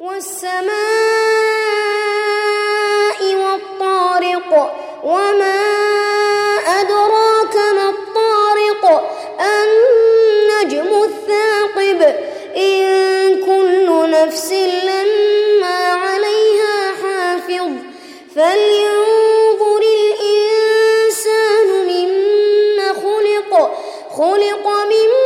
والسماء والطارق وما أدراك ما الطارق النجم الثاقب إن كل نفس لما عليها حافظ فلينظر الإنسان مما خلق خلق من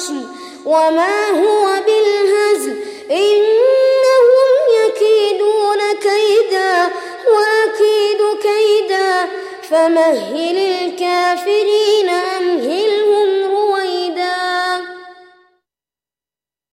فصل وما هو بالهزل. إنهم يكيدون كيدا وأكيد كيدا. فمهل الكافرين